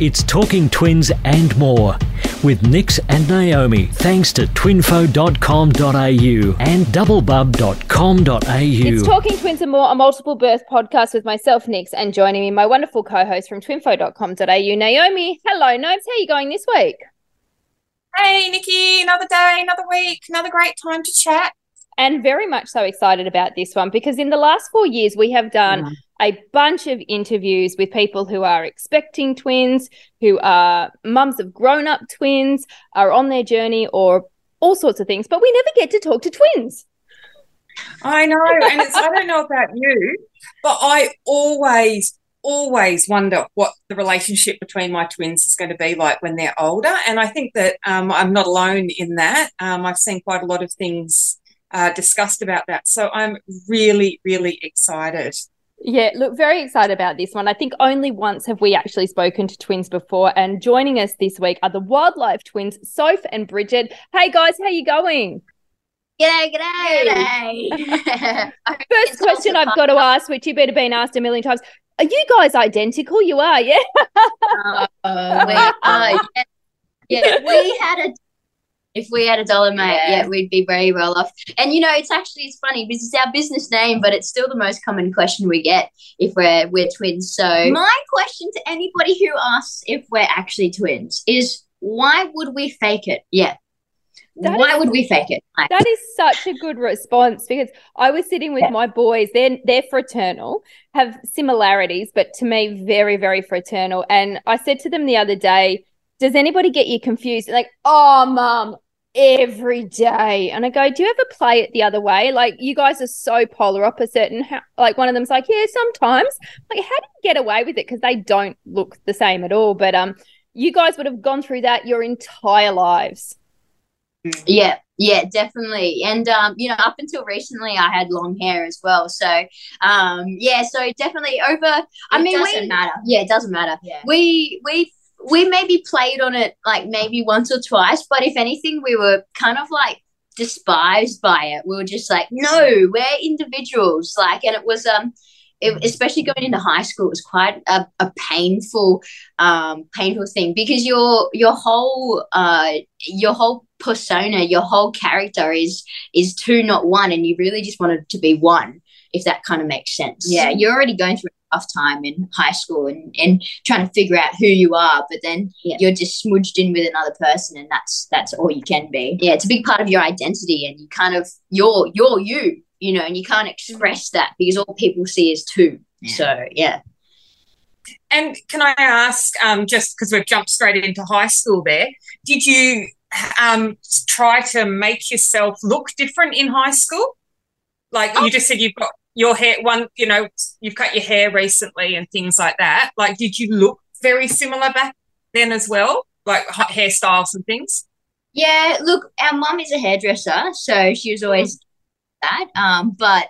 It's Talking Twins and more with Nix and Naomi, thanks to twinfo.com.au and doublebub.com.au. It's Talking Twins and More, a multiple birth podcast with myself, Nix, and joining me, my wonderful co-host from twinfo.com.au, Naomi. Hello, Nobes. How are you going this week? Hey, Nikki. Another day, another week, another great time to chat. And very much so excited about this one because in the last four years, we have done mm a bunch of interviews with people who are expecting twins, who are mums of grown up twins, are on their journey, or all sorts of things, but we never get to talk to twins. I know. And I don't know about you, but I always, always wonder what the relationship between my twins is going to be like when they're older. And I think that um, I'm not alone in that. Um, I've seen quite a lot of things uh, discussed about that. So I'm really, really excited. Yeah, look, very excited about this one. I think only once have we actually spoken to twins before, and joining us this week are the wildlife twins, Soph and Bridget. Hey guys, how you going? G'day, g'day. g'day. First question I've got to ask, which you've better been asked a million times. Are you guys identical? You are, yeah. uh, we are. Yeah. yeah, we had a if we had a dollar, mate, yeah. yeah. we'd be very well off. And you know, it's actually it's funny because it's our business name, but it's still the most common question we get if we're we're twins. So my question to anybody who asks if we're actually twins is why would we fake it? Yeah. That why is, would we fake it? Like, that is such a good response because I was sitting with yeah. my boys. They're they're fraternal, have similarities, but to me, very very fraternal. And I said to them the other day, does anybody get you confused? Like, oh, mum, every day. And I go, do you ever play it the other way? Like, you guys are so polar opposite. And how, like, one of them's like, yeah, sometimes. Like, how do you get away with it? Because they don't look the same at all. But um, you guys would have gone through that your entire lives. Yeah, yeah, definitely. And um, you know, up until recently I had long hair as well. So um yeah, so definitely over I it mean doesn't we, matter. Yeah, it doesn't matter. Yeah. We we we maybe played on it like maybe once or twice, but if anything, we were kind of like despised by it. We were just like, no, we're individuals. Like, and it was um, it, especially going into high school, it was quite a, a painful, um, painful thing because your your whole uh your whole persona, your whole character is is two, not one, and you really just wanted to be one. If that kind of makes sense. Yeah, you're already going through tough time in high school and, and trying to figure out who you are, but then yeah. you're just smudged in with another person and that's that's all you can be. Yeah, it's a big part of your identity and you kind of you're you're you, you know, and you can't express that because all people see is two. Yeah. So yeah. And can I ask, um, just because we've jumped straight into high school there, did you um, try to make yourself look different in high school? Like oh. you just said, you've got your hair one you know you've cut your hair recently and things like that. Like did you look very similar back then as well? Like hairstyles and things? Yeah look our mum is a hairdresser so she was always that um but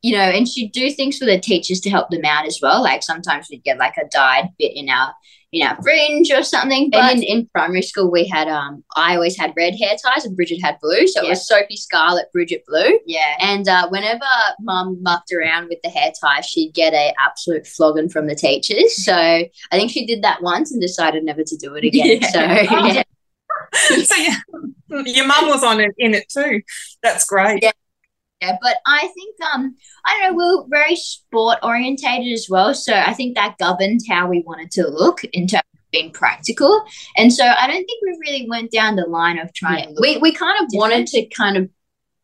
you know and she'd do things for the teachers to help them out as well. Like sometimes we'd get like a dyed bit in our you know, fringe or something. But in, in primary school, we had um, I always had red hair ties and Bridget had blue, so yeah. it was Sophie Scarlet, Bridget blue. Yeah. And uh, whenever Mum mucked around with the hair ties, she'd get a absolute flogging from the teachers. So I think she did that once and decided never to do it again. Yeah. So yeah. so yeah, your mum was on it in it too. That's great. Yeah. Yeah, but I think um I don't know, we are very sport orientated as well. So I think that governed how we wanted to look in terms of being practical. And so I don't think we really went down the line of trying yeah. to we we kind of different. wanted to kind of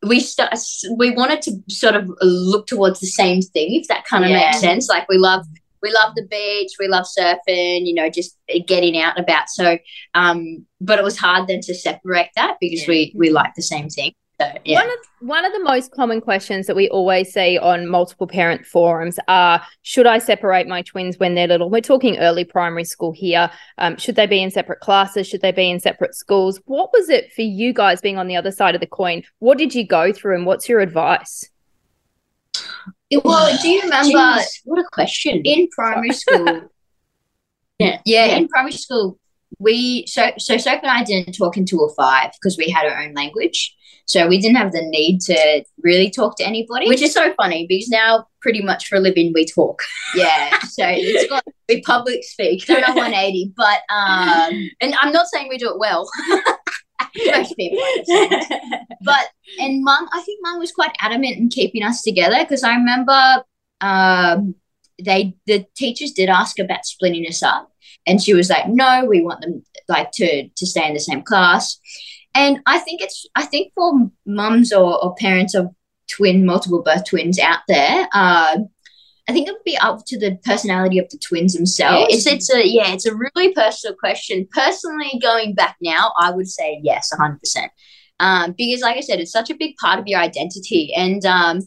we start we wanted to sort of look towards the same thing, if that kind of yeah. makes sense. Like we love we love the beach, we love surfing, you know, just getting out and about. So um, but it was hard then to separate that because yeah. we we like the same thing. So, yeah. One of one of the most common questions that we always see on multiple parent forums are: Should I separate my twins when they're little? We're talking early primary school here. Um, should they be in separate classes? Should they be in separate schools? What was it for you guys being on the other side of the coin? What did you go through, and what's your advice? Well, do you remember? Jeez, what a question! In primary school, yeah, yeah, in primary school, we so so Sophie and I didn't talk until five because we had our own language. So we didn't have the need to really talk to anybody. Which is so funny because now pretty much for a living we talk. Yeah. So it's got we public speak, not a 180. But um and I'm not saying we do it well. Most people But and mum I think mum was quite adamant in keeping us together because I remember um they the teachers did ask about splitting us up and she was like no we want them like to to stay in the same class and i think it's i think for mums or, or parents of twin multiple birth twins out there uh, I think it would be up to the personality of the twins themselves. Yes. It's, it's a yeah, it's a really personal question. Personally, going back now, I would say yes, hundred percent. Um, because like I said, it's such a big part of your identity, and um,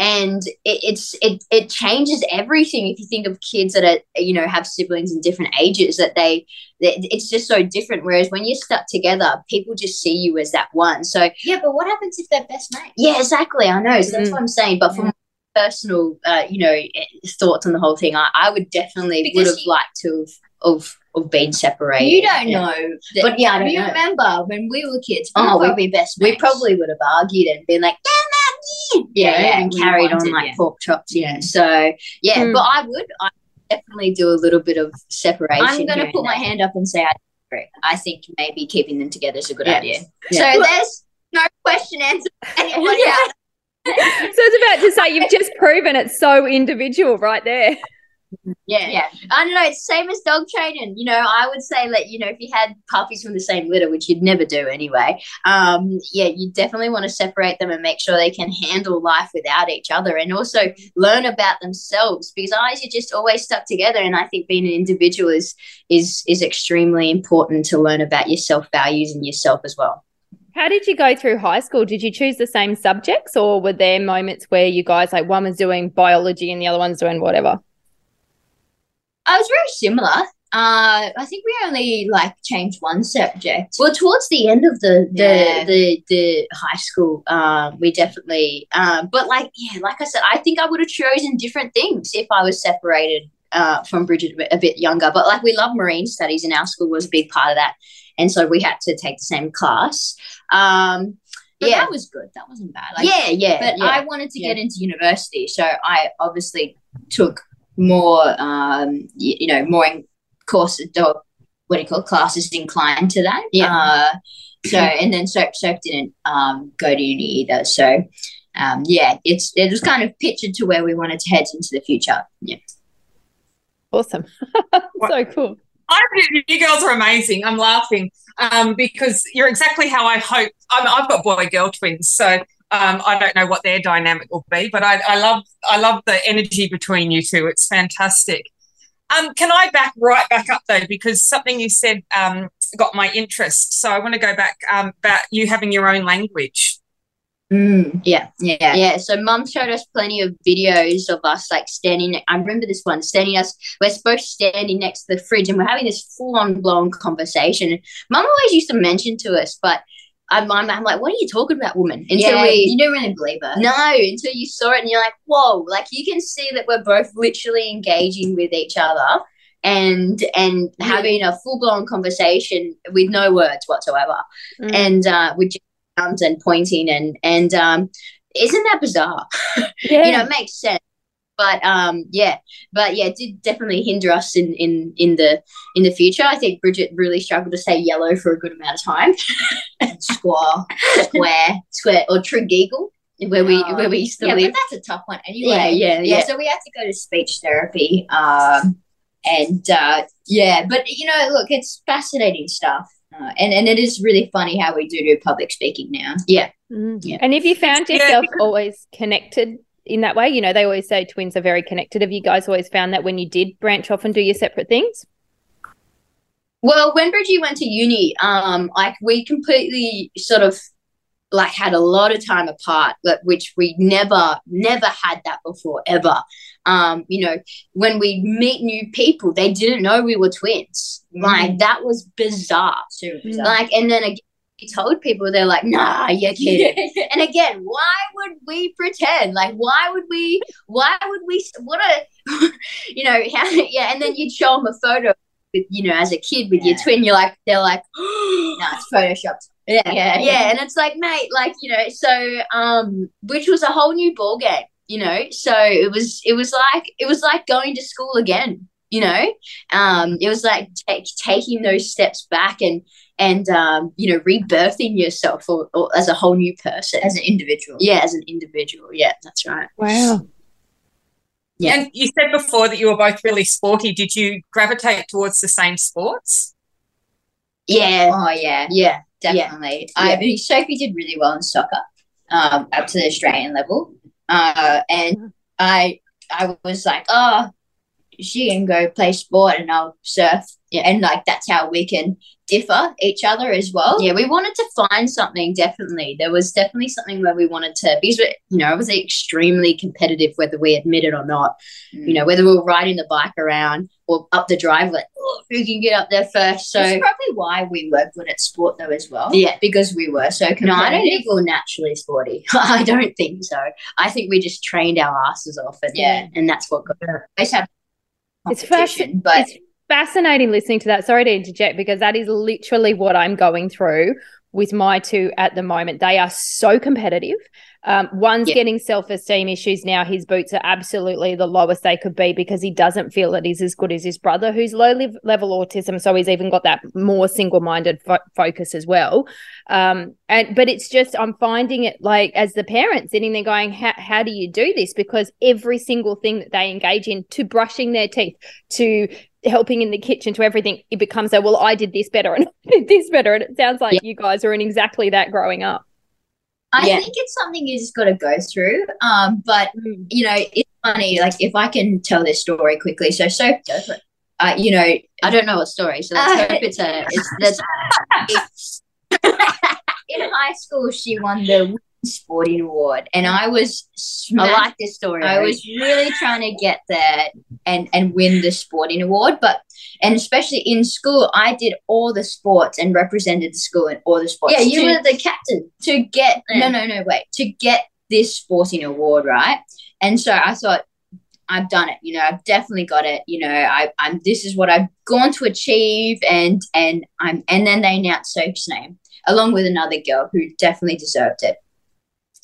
and it, it's it it changes everything if you think of kids that are you know have siblings in different ages that they it's just so different whereas when you're stuck together people just see you as that one so yeah but what happens if they're best mates yeah exactly i know so that's mm. what i'm saying but from personal uh, you know eh, thoughts on the whole thing i, I would definitely because would have you, liked to have, have of being separated. You don't yeah. know, that, but yeah, I do you know. remember when we were kids? We oh, we'd be best. Mates. We probably would have argued and been like, yeah, yeah, and carried wanted, on like yeah. pork chops. Yeah. So yeah, mm. but I would, I definitely do a little bit of separation. I'm going to put my hand up and say I agree. I think maybe keeping them together is a good yeah. idea. Yeah. So there's no question answer. Anybody else? so it's about to say you've just proven it's so individual right there. Yeah, yeah. I don't know. It's same as dog training. You know, I would say that you know if you had puppies from the same litter, which you'd never do anyway. Um, yeah, you definitely want to separate them and make sure they can handle life without each other, and also learn about themselves. Because eyes are just always stuck together, and I think being an individual is is is extremely important to learn about your self values and yourself as well. How did you go through high school? Did you choose the same subjects, or were there moments where you guys like one was doing biology and the other one's doing whatever? I was very similar. Uh, I think we only like changed one subject. Well, towards the end of the the yeah. the, the high school, um, we definitely. Um, but like yeah, like I said, I think I would have chosen different things if I was separated uh, from Bridget a bit younger. But like we love marine studies, and our school was a big part of that, and so we had to take the same class. Um, but yeah, that was good. That wasn't bad. Like, yeah, yeah. But yeah. I wanted to yeah. get into university, so I obviously took more, um, you, you, know, more in courses or what do you call it, classes inclined to that. Yeah. Uh, so and then Soph Soph didn't um, go to uni either. So um, yeah, it's it was kind of pictured to where we wanted to head into the future. Yeah. Awesome. so cool. I you girls are amazing. I'm laughing um, because you're exactly how I hope. i have got boy girl twins, so um, I don't know what their dynamic will be, but I, I love I love the energy between you two. It's fantastic. Um, can I back right back up though, because something you said um, got my interest. So I want to go back um, about you having your own language. Mm, yeah, yeah, yeah. So mum showed us plenty of videos of us like standing. I remember this one standing us. We're supposed both standing next to the fridge, and we're having this full on blown conversation. Mum always used to mention to us, but I'm, I'm, I'm, like, what are you talking about, woman? Until yeah, we, you don't really believe her. No, until you saw it and you're like, whoa, like you can see that we're both literally engaging with each other and and yeah. having a full blown conversation with no words whatsoever, mm. and uh, with arms and pointing and and um, isn't that bizarre? Yeah. you know, it makes sense but um yeah. But yeah it did definitely hinder us in in in the in the future. I think bridget really struggled to say yellow for a good amount of time. Square square. Square. Or Tregeagle where we where we used to yeah, live. but that's a tough one. Anyway yeah, yeah yeah yeah. so we had to go to speech therapy um and uh yeah. But you know look it's fascinating stuff. Uh, and and it is really funny how we do do public speaking now. Yeah. Mm-hmm. yeah. And if you found yourself always connected in that way? You know, they always say twins are very connected. Have you guys always found that when you did branch off and do your separate things? Well, when Bridgie went to uni, um, like we completely sort of like had a lot of time apart, but which we never, never had that before ever. Um, you know, when we meet new people, they didn't know we were twins. Mm-hmm. Like that was bizarre. Super bizarre. Like, and then again, told people, they're like, nah, you're kidding. and again, why would we pretend? Like, why would we, why would we, what a, you know, how, yeah. And then you'd show them a photo with you know as a kid with your twin, you're like they're like no, it's photoshopped. yeah, Yeah, yeah, yeah. and it's like, mate, like you know, so um, which was a whole new ball game, you know. So it was, it was like, it was like going to school again, you know. Um, it was like ta- taking those steps back and and um, you know, rebirthing yourself or, or as a whole new person, As an individual. yeah, as an individual. Yeah, that's right. Wow. Yeah. And you said before that you were both really sporty. Did you gravitate towards the same sports? Yeah, Oh yeah, yeah, definitely. Yeah. I mean, Sophie did really well in soccer, um, up to the Australian level. Uh, and I, I was like, oh, she can go play sport and I'll surf. Yeah. And like that's how we can differ each other as well. yeah. We wanted to find something. Definitely, there was definitely something where we wanted to because we, you know, it was extremely competitive, whether we admit it or not. Mm. you know, whether we were riding the bike around or up the drive, like, oh, who can get up there first? So, That's probably why we were good at sport though as well. yeah. Because we were so competitive. No, I don't think we're naturally sporty. I don't think so. I think we just trained our asses off, and Yeah. and that's what got have It's competition, but it's fascinating listening to that. Sorry to interject because that is literally what I'm going through with my two at the moment. They are so competitive. Um, one's Yeah. getting self esteem issues now. His boots are absolutely the lowest they could be because he doesn't feel that he's as good as his brother, who's low lev- level autism. So he's even got that more single minded fo- focus as well. Um, and but it's just I'm finding it like as the parent sitting there going, how how do you do this? Because every single thing that they engage in, to brushing their teeth, to helping in the kitchen, to everything, it becomes a well, I did this better and I did this better, and it sounds like you guys are in exactly that growing up. I Yeah. think it's something you just got to go through. Um, but you know, it's funny. Like if I can tell this story quickly. So, so, uh, you know, I don't know what story, so let's Uh, hope it's a. It's, that's, in high school, she won the Women's Sporting Award, and I was I like this story. I was really trying to get there and and win the sporting award, but and especially in school, I did all the sports and represented the school in all the sports. Yeah, you to, were the captain. to get Yeah. no no no wait to get this sporting award right, and so I thought. I've done it, you know. I've definitely got it, you know. I, I'm. This is what I've gone to achieve, and and I'm. And then they announced Soph's name along with another girl who definitely deserved it,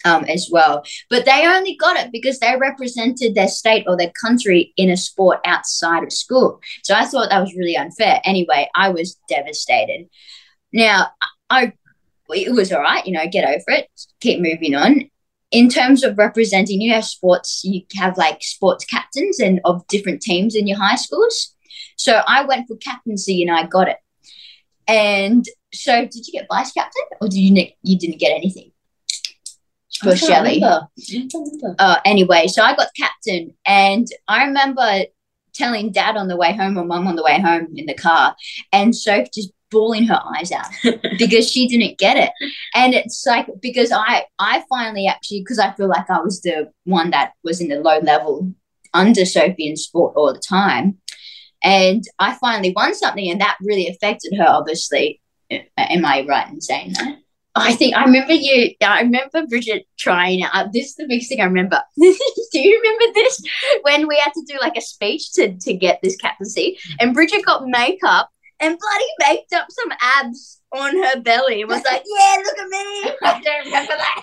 um, as well. But they only got it because they represented their state or their country in a sport outside of school. So I thought that was really unfair. Anyway, I was devastated. Now, I it was all right, you know, get over it, keep moving on. In terms of representing, you have sports, you have like sports captains and of different teams in your high schools. So I went for captaincy and I got it. And so, did you get vice captain or did you you didn't get anything? For Shelley. remember. I remember. Uh, anyway, so I got captain, and I remember telling dad on the way home or mum on the way home in the car, and Soph just bawling her eyes out because she didn't get it. And it's like because I I finally actually because I feel like I was the one that was in the low level under Sophie in sport all the time. And I finally won something, and that really affected her. Obviously, am I right in saying that? I think I remember you. I remember Bridget trying out. This is the big thing I remember. do you remember this when we had to do like a speech to to get this captaincy, and Bridget got makeup and bloody maked up some abs on her belly and was like, "Yeah, look at me." I don't remember that.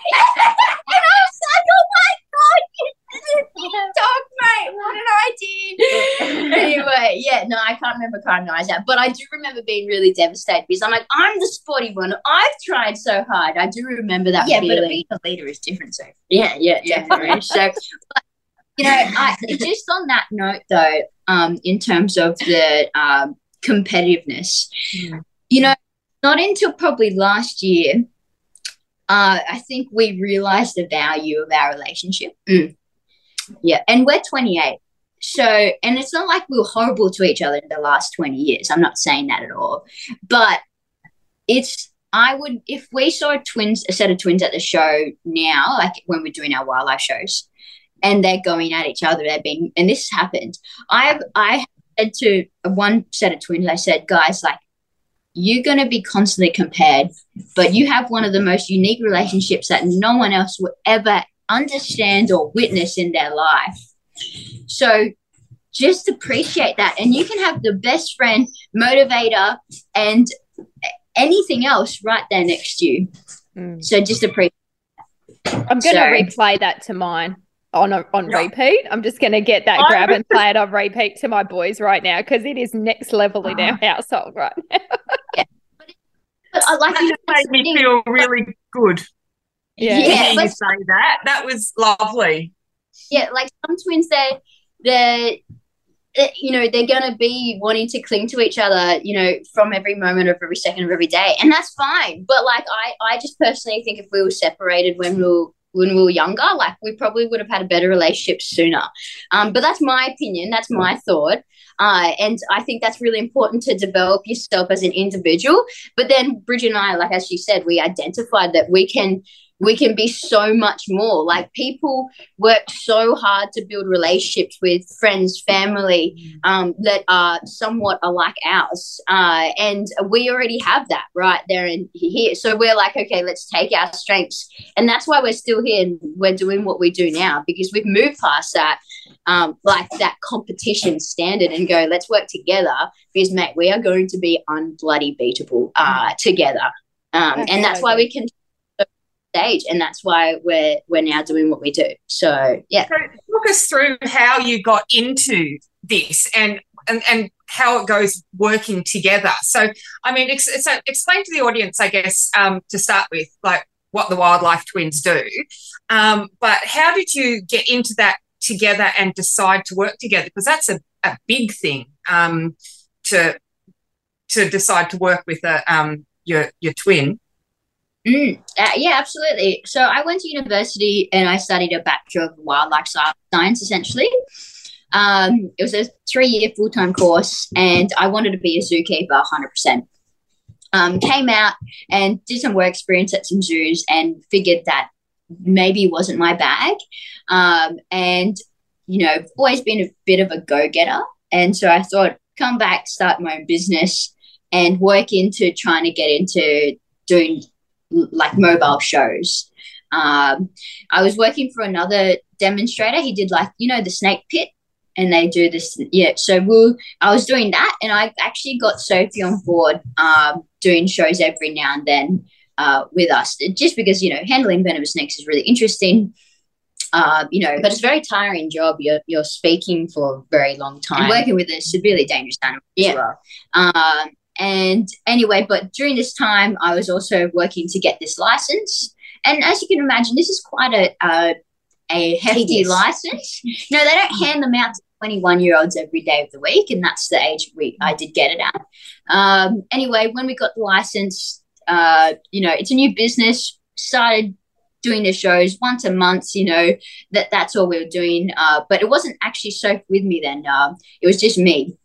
and I was like, "Oh my dog mate! What did I do?" anyway, yeah, no, I can't remember crying eyes out, but I do remember being really devastated because I'm like, I'm the sporty one. I've tried so hard. I do remember that. yeah, but being a leader is different. So yeah, yeah, Yeah. definitely. so you know, I just on that note though, um, in terms of the um, competitiveness, Mm. you know, not until probably last year, uh, I think we realized the value of our relationship. Mm. Yeah, and we're 28. So, and it's not like we were horrible to each other in the last 20 years. I'm not saying that at all. But it's, I would, if we saw twins, a set of twins at the show now, like when we're doing our wildlife shows, and they're going at each other, they're being, and this happened. I've, I said to one set of twins, I said, guys, like, you're going to be constantly compared, but you have one of the most unique relationships that no one else will ever understand or witness in their life. So just appreciate that. And you can have the best friend, motivator, and anything else right there next to you. Mm. So just appreciate. I'm going to so, replay that to mine on a, on yeah. repeat. I'm just going to get that grab and play it on repeat to my boys right now because it is next level in our ah. household right now. yeah. But I like that made me feel really good. Yeah, yeah you say that that was lovely. Yeah, like some twins, they they you know they're going to be wanting to cling to each other you know from every moment of every second of every day and that's fine but like i i just personally think if we were separated when we were when we were younger like we probably would have had a better relationship sooner um, but that's my opinion that's my thought uh, and I think that's really important to develop yourself as an individual. But then Bridget and I, like as she said, we identified that we can we can be so much more. Like people work so hard to build relationships with friends, family um, that are somewhat alike ours. Uh, and we already have that right there and here. So we're like, okay, let's take our strengths. And that's why we're still here and we're doing what we do now because we've moved past that. Um, like that competition standard and go, let's work together because, mate, we are going to be unbloody beatable uh, together. Um, and that's why we can stage and that's why we're we're now doing what we do. So yeah. So talk us through how you got into this and and, and how it goes working together. So i mean ex- so explain to the audience i guess um, to start with like what the wildlife twins do. Um, but how did you get into that together and decide to work together? Because that's a, a big thing um, to to decide to work with a, um, your your twin Mm, uh, yeah, absolutely. So I went to university and I studied a Bachelor of Wildlife Science, essentially. Um, it was a three year full time course, and I wanted to be a zookeeper 100%. Um, came out and did some work experience at some zoos and figured that maybe wasn't my bag. Um, and, you know, always been a bit of a go getter. And so I thought, come back, start my own business and work into trying to get into doing like mobile shows. Um, I was working for another demonstrator. He did like you know the snake pit, and they do this. Yeah, so we I was doing that, and I actually got Sophie on board um, doing shows every now and then uh, with us, just because you know handling venomous snakes is really interesting. Uh, you know, but it's a very tiring job. You're you're speaking for a very long time, and working with a severely dangerous animal yeah. as well. Um, and anyway, but during this time, I was also working to get this license. And as you can imagine, this is quite a a, a hefty Tedious. license. No, they don't hand them out to 21 year olds every day of the week, and that's the age we I did get it at. Um, anyway, when we got the license, uh, you know, it's a new business. Started doing the shows once a month. You know that that's all we were doing. Uh, but it wasn't actually so with me then. Uh, it was just me.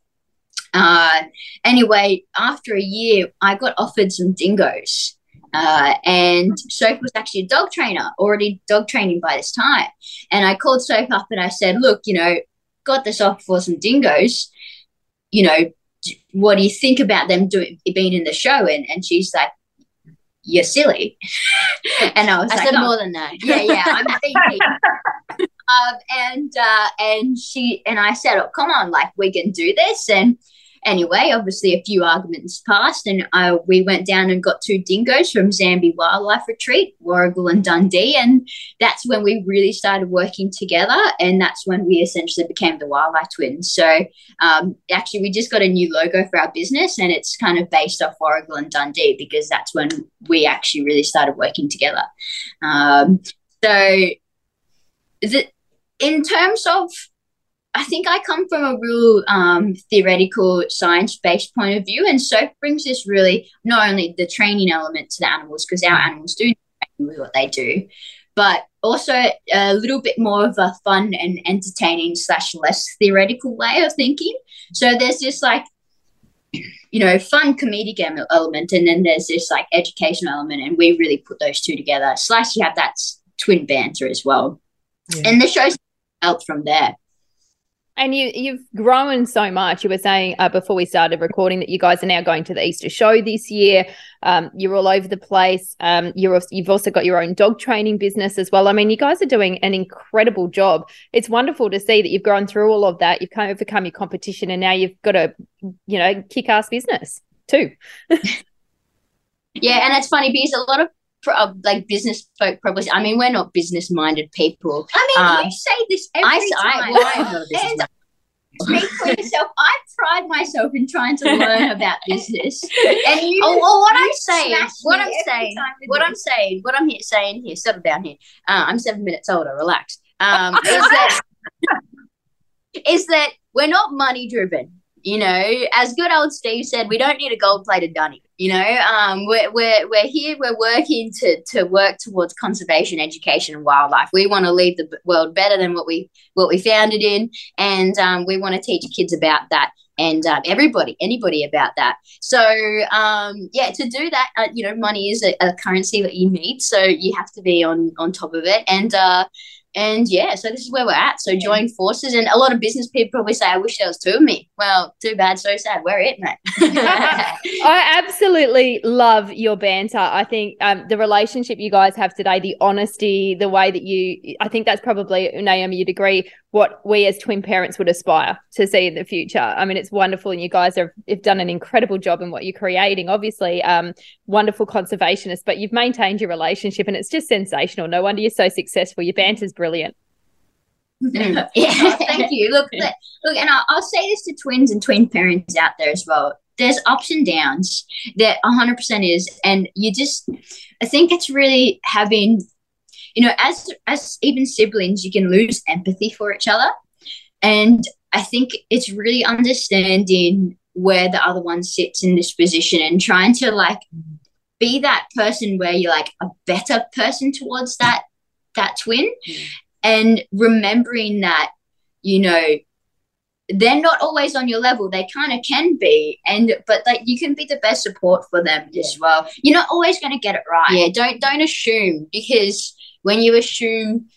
Uh, anyway, after a year, I got offered some dingoes. Uh, and Soph was actually a dog trainer, already dog training by this time. And I called Soph up and I said, Look, you know, got this offer for some dingoes. You know, what do you think about them doing being in the show? And, and she's like, You're silly. and I was I like, said oh. more than that. Yeah, yeah, I'm thinking. um, and uh, and she and I said, Oh, come on, like we can do this. And Anyway, obviously, a few arguments passed, and I, we went down and got two dingoes from Zambi Wildlife Retreat, Warragul and Dundee. And that's when we really started working together. And that's when we essentially became the Wildlife Twins. So, um, actually, we just got a new logo for our business, and it's kind of based off Warragul and Dundee because that's when we actually really started working together. Um, so, the, in terms of I think I come from a real um, theoretical, science based point of view. And Soph brings this really not only the training element to the animals, because our animals do with what they do, but also a little bit more of a fun and entertaining slash less theoretical way of thinking. So there's this like, you know, fun comedic element, and then there's this like educational element, and we really put those two together. Slash, you have that twin banter as well, yeah. and the show's helped from there. And you you've grown so much. You were saying uh, before we started recording that you guys are now going to the Easter show this year. Um, you're all over the place. Um, you're you've also got your own dog training business as well. I mean, you guys are doing an incredible job. It's wonderful to see that you've gone through all of that. You've kind of overcome your competition, and now you've got a you know kick ass business too. yeah, and it's funny because a lot of uh, like business folk probably. I mean, we're not business minded people. I mean, um, you say this every I, time. I, well, I'm not business Speak for yourself. I pride myself in trying to learn about business. And you, oh, well, what I'm saying, what I'm saying, what I'm saying, what I'm here saying here, settle down here. Uh, I'm seven minutes older. Relax. Um, is that is that we're not money driven. You know, as good old Steve said, we don't need a gold plated dunny. You know, um, we're, we're, we're here, we're working to, to work towards conservation, education, and wildlife. We want to leave the world better than what we what we found it in, and um, we want to teach kids about that and um, everybody, anybody about that. So um, yeah, to do that, uh, you know, money is a, a, currency that you need, so you have to be on on top of it, and uh, and yeah, so this is where we're at. So join forces, and a lot of business people probably say, "I wish there was two of me." Well, too bad, so sad. We're it, mate. I absolutely love your banter. I think um, the relationship you guys have today, the honesty, the way that you, I think that's probably Naomi. You'd agree what we as twin parents would aspire to see in the future. I mean, it's wonderful, and you guys have, have done an incredible job in what you're creating. Obviously, um, wonderful conservationists, but you've maintained your relationship, and it's just sensational. No wonder you're so successful. Your banter's brilliant. Yeah, oh, thank you. Look, look, and I'll, I'll say this to twins and twin parents out there as well. There's ups and downs. That 100% is, and you just, I think it's really having you know, as as even siblings, you can lose empathy for each other. And I think it's really understanding where the other one sits in this position and trying to like be that person where you're like a better person towards that that twin mm. and remembering that you know they're not always on your level they kind of can be and but like you can be the best support for them yeah. as well you're not always going to get it right yeah don't don't assume because when you assume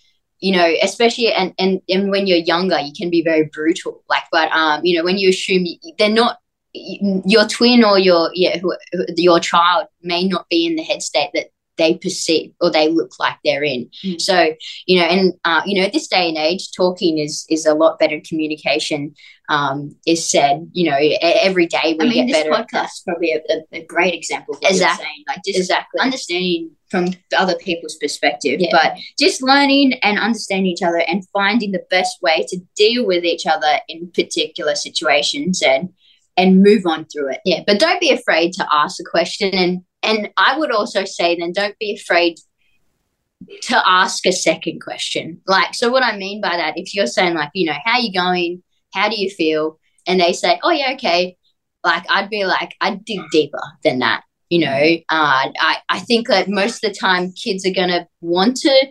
you know especially and, and and when you're younger you can be very brutal. Like but um you know when you assume they're not your twin or your yeah who, your child may not be in the head state that they perceive or they look like they're in. Mm. So, you know, and uh, you know, at this day and age, talking is is a lot better. Communication um, is said. You know, every day we I mean, get better. Podcast is probably a, a, great example. Of exactly. Saying. Like just exactly understanding from other people's perspective, yeah. but just learning and understanding each other and finding the best way to deal with each other in particular situations and and move on through it. Yeah, but don't be afraid to ask a question and and I would also say then don't be afraid to ask a second question. Like, so what I mean by that, if you're saying like, you know, how you going? How do you feel? And they say, oh yeah, okay. Like I'd be like, I'd dig deeper than that. You know, uh, I, I think that most of the time kids are to want to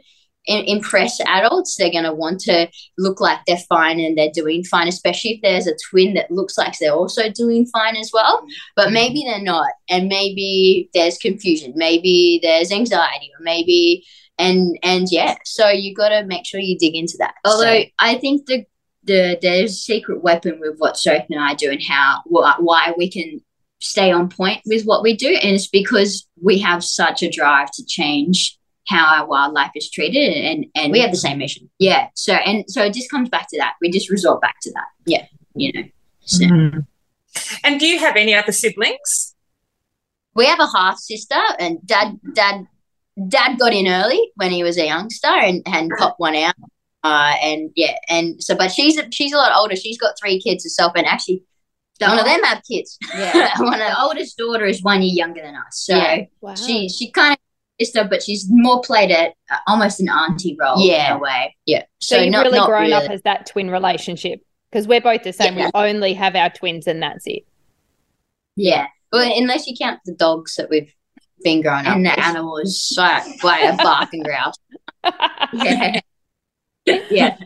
impress adults. They're going to want to look like they're fine and they're doing fine, especially if there's a twin that looks like they're also doing fine as well. But mm-hmm. maybe they're not. And maybe there's confusion. Maybe there's anxiety or maybe and and yeah so you got to make sure you dig into that although so. i think the the there's a secret weapon with what Sophie and I do and how why we can stay on point with what we do and it's because we have such a drive to change how our wildlife is treated and and we have the same mission. Yeah. So and so it just comes back to that. We just resort back to that. Yeah. You know. So. mm-hmm. and do you have any other siblings? We have a half sister and dad dad dad got in early when he was a youngster and and popped one out. Uh and yeah and so but she's she's a lot older. She's got three kids herself and actually the one of them have kids. Yeah. One of the oldest daughter is one year younger than us. So yeah. wow. she she kind of but she's more played it uh, almost an auntie role yeah. in a way. Yeah. So, so you've not, really not grown really. up as that twin relationship because we're both the same. Yeah. We only have our twins, and that's it. Yeah. Well, unless you count the dogs that we've been growing up and the animals, like, like a bark and growl. yeah. yeah.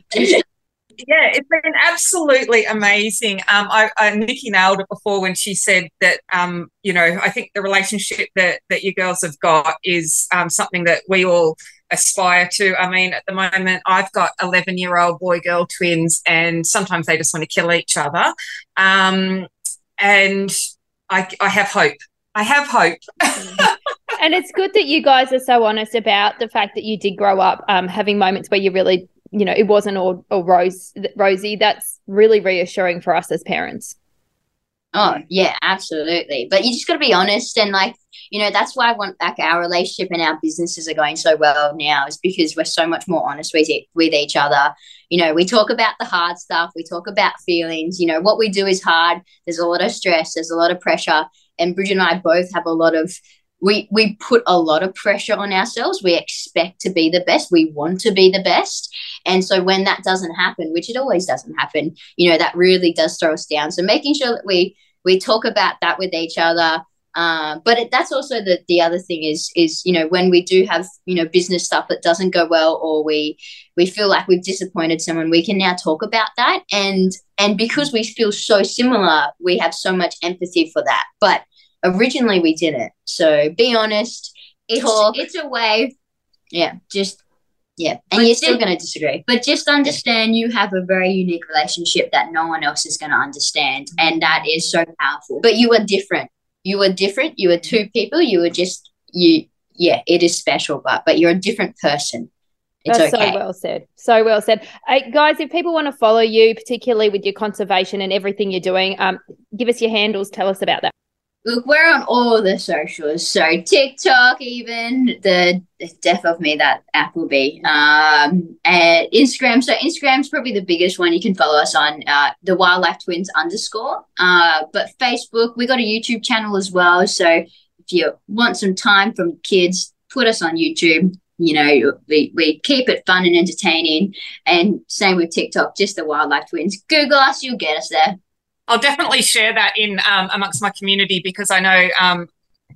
Yeah, it's been absolutely amazing. Um, I, I, Nikki nailed it before when she said that. Um, you know, I think the relationship that that you girls have got is um, something that we all aspire to. I mean, at the moment, I've got 11 year old boy girl twins, and sometimes they just want to kill each other. Um, and I, I have hope. I have hope. and it's good that you guys are so honest about the fact that you did grow up um, having moments where you really, you know, it wasn't all, all rose, rosy. That's really reassuring for us as parents. Oh, yeah, absolutely. But you just got to be honest and like, you know, that's why I want like our relationship and our businesses are going so well now is because we're so much more honest with it, with each other. You know, we talk about the hard stuff, we talk about feelings. You know, what we do is hard. There's a lot of stress, there's a lot of pressure, and Bridget and I both have a lot of we we put a lot of pressure on ourselves. We expect to be the best. We want to be the best. And so when that doesn't happen, which it always doesn't happen, you know, that really does throw us down. So making sure that we we talk about that with each other. Uh, but it, that's also the the other thing is is you know when we do have you know business stuff that doesn't go well or we we feel like we've disappointed someone we can now talk about that and and because we feel so similar we have so much empathy for that but originally we didn't so be honest it's talk. it's a way yeah just yeah, and but you're still going to disagree. But just understand you have a very unique relationship that no one else is going to understand. And that is so powerful. But you are different. You are different. You are two people. You are just, you, yeah, it is special, but, but you're a different person. It's That's okay. so well said. So well said. Hey, guys, if people want to follow you, particularly with your conservation and everything you're doing, um, give us your handles. Tell us about that. Look, we're on all the socials. So TikTok, even the death of me, that app will be. Um, and Instagram. So Instagram's probably the biggest one you can follow us on. Uh, the Wildlife Twins underscore. Uh, but Facebook, we got a YouTube channel as well. So if you want some time from kids, put us on YouTube. You know, we, we keep it fun and entertaining. And same with TikTok, just the Wildlife Twins. Google us, you'll get us there. I'll definitely share that in um, amongst my community because I know um,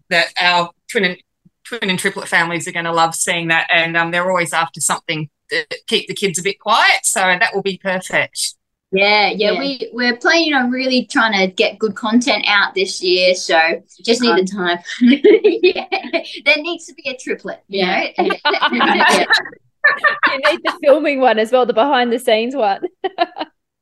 that our twin and twin and triplet families are going to love seeing that, and um, they're always after something to keep the kids a bit quiet. So that will be perfect. Yeah, yeah, yeah, we we're planning on really trying to get good content out this year, so just need um, the time. yeah, there needs to be a triplet, you yeah. know. you need the filming one as well, the behind the scenes one.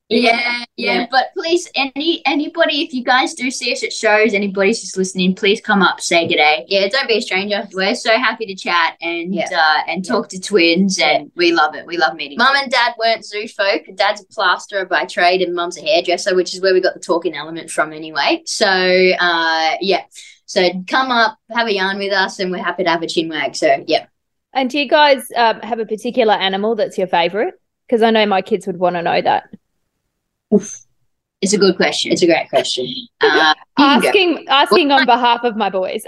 Yeah, yeah, But please, any anybody, if you guys do see us at shows, anybody's just listening, please come up, say good day. Yeah, don't be a stranger. We're so happy to chat and yeah. uh, and talk to twins, and we love it. We love meeting. Mum and dad weren't zoo folk. Dad's a plasterer by trade, and mum's a hairdresser, which is where we got the talking element from, anyway. So, uh, yeah. So come up, have a yarn with us, and we're happy to have a chin wag. So, yeah. And do you guys um, have a particular animal that's your favorite? Because I know my kids would want to know that. Oof. It's a good question. It's a great question. Uh, asking asking on behalf of my boys.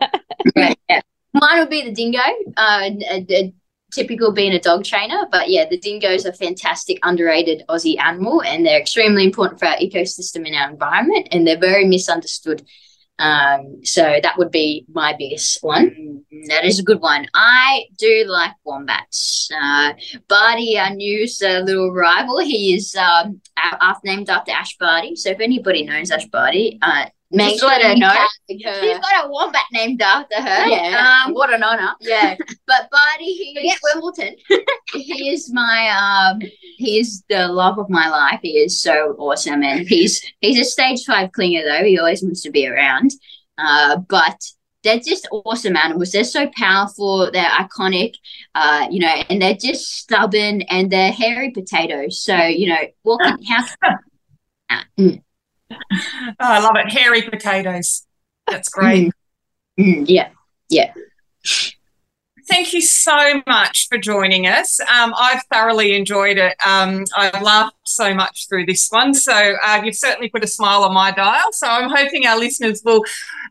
right, yeah. Mine would be the dingo. Uh, a, a typical being a dog trainer, but yeah, the dingoes are fantastic, underrated Aussie animal, and they're extremely important for our ecosystem and our environment, and they're very misunderstood um, so that would be my biggest one. That is a good one. I do like wombats. Uh, Barty, our new uh, little rival, he is um, after, named after Ash Barty. So if anybody knows Ash Barty, uh, Make sure her know. She's got a wombat named after her. Yeah. Um, what an honor. Yeah. but Barty, he Wimbledon. he is my um he is the love of my life. He is so awesome. And he's he's a stage five clinger though. He always wants to be around. Uh, but they're just awesome animals. They're so powerful. They're iconic, uh, you know, and they're just stubborn and they're hairy potatoes. So, you know, walking house. Oh, I love it. Hairy potatoes. That's great. Mm. Mm, yeah. Yeah. Thank you so much for joining us. Um, I've thoroughly enjoyed it. Um, I laughed so much through this one. So uh, you've certainly put a smile on my dial. So I'm hoping our listeners will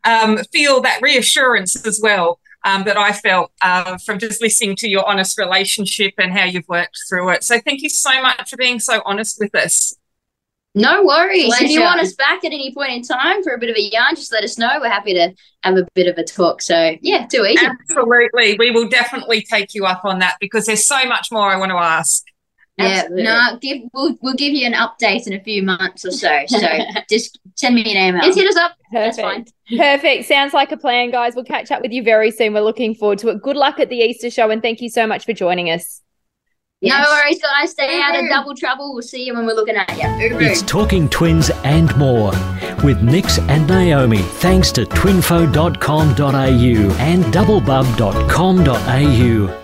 um, feel that reassurance as well um, that I felt uh, from just listening to your honest relationship and how you've worked through it. So thank you so much for being so honest with us. No worries. Pleasure. If you want us back at any point in time for a bit of a yarn, just let us know. We're happy to have a bit of a talk. So, yeah, do easy. Absolutely. We will definitely take you up on that because there's so much more I want to ask. Yeah, no, give we'll we'll give you an update in a few months or so. So just send me an email. Just hit us up. Perfect. That's fine. Perfect. Sounds like a plan, guys. We'll catch up with you very soon. We're looking forward to it. Good luck at the Easter show and thank you so much for joining us. Yes. No worries, guys. Stay out of double trouble. We'll see you when we're looking at you. It's Talking Twins and more with Nix and Naomi. Thanks to twinfo.com.au and doublebub.com.au.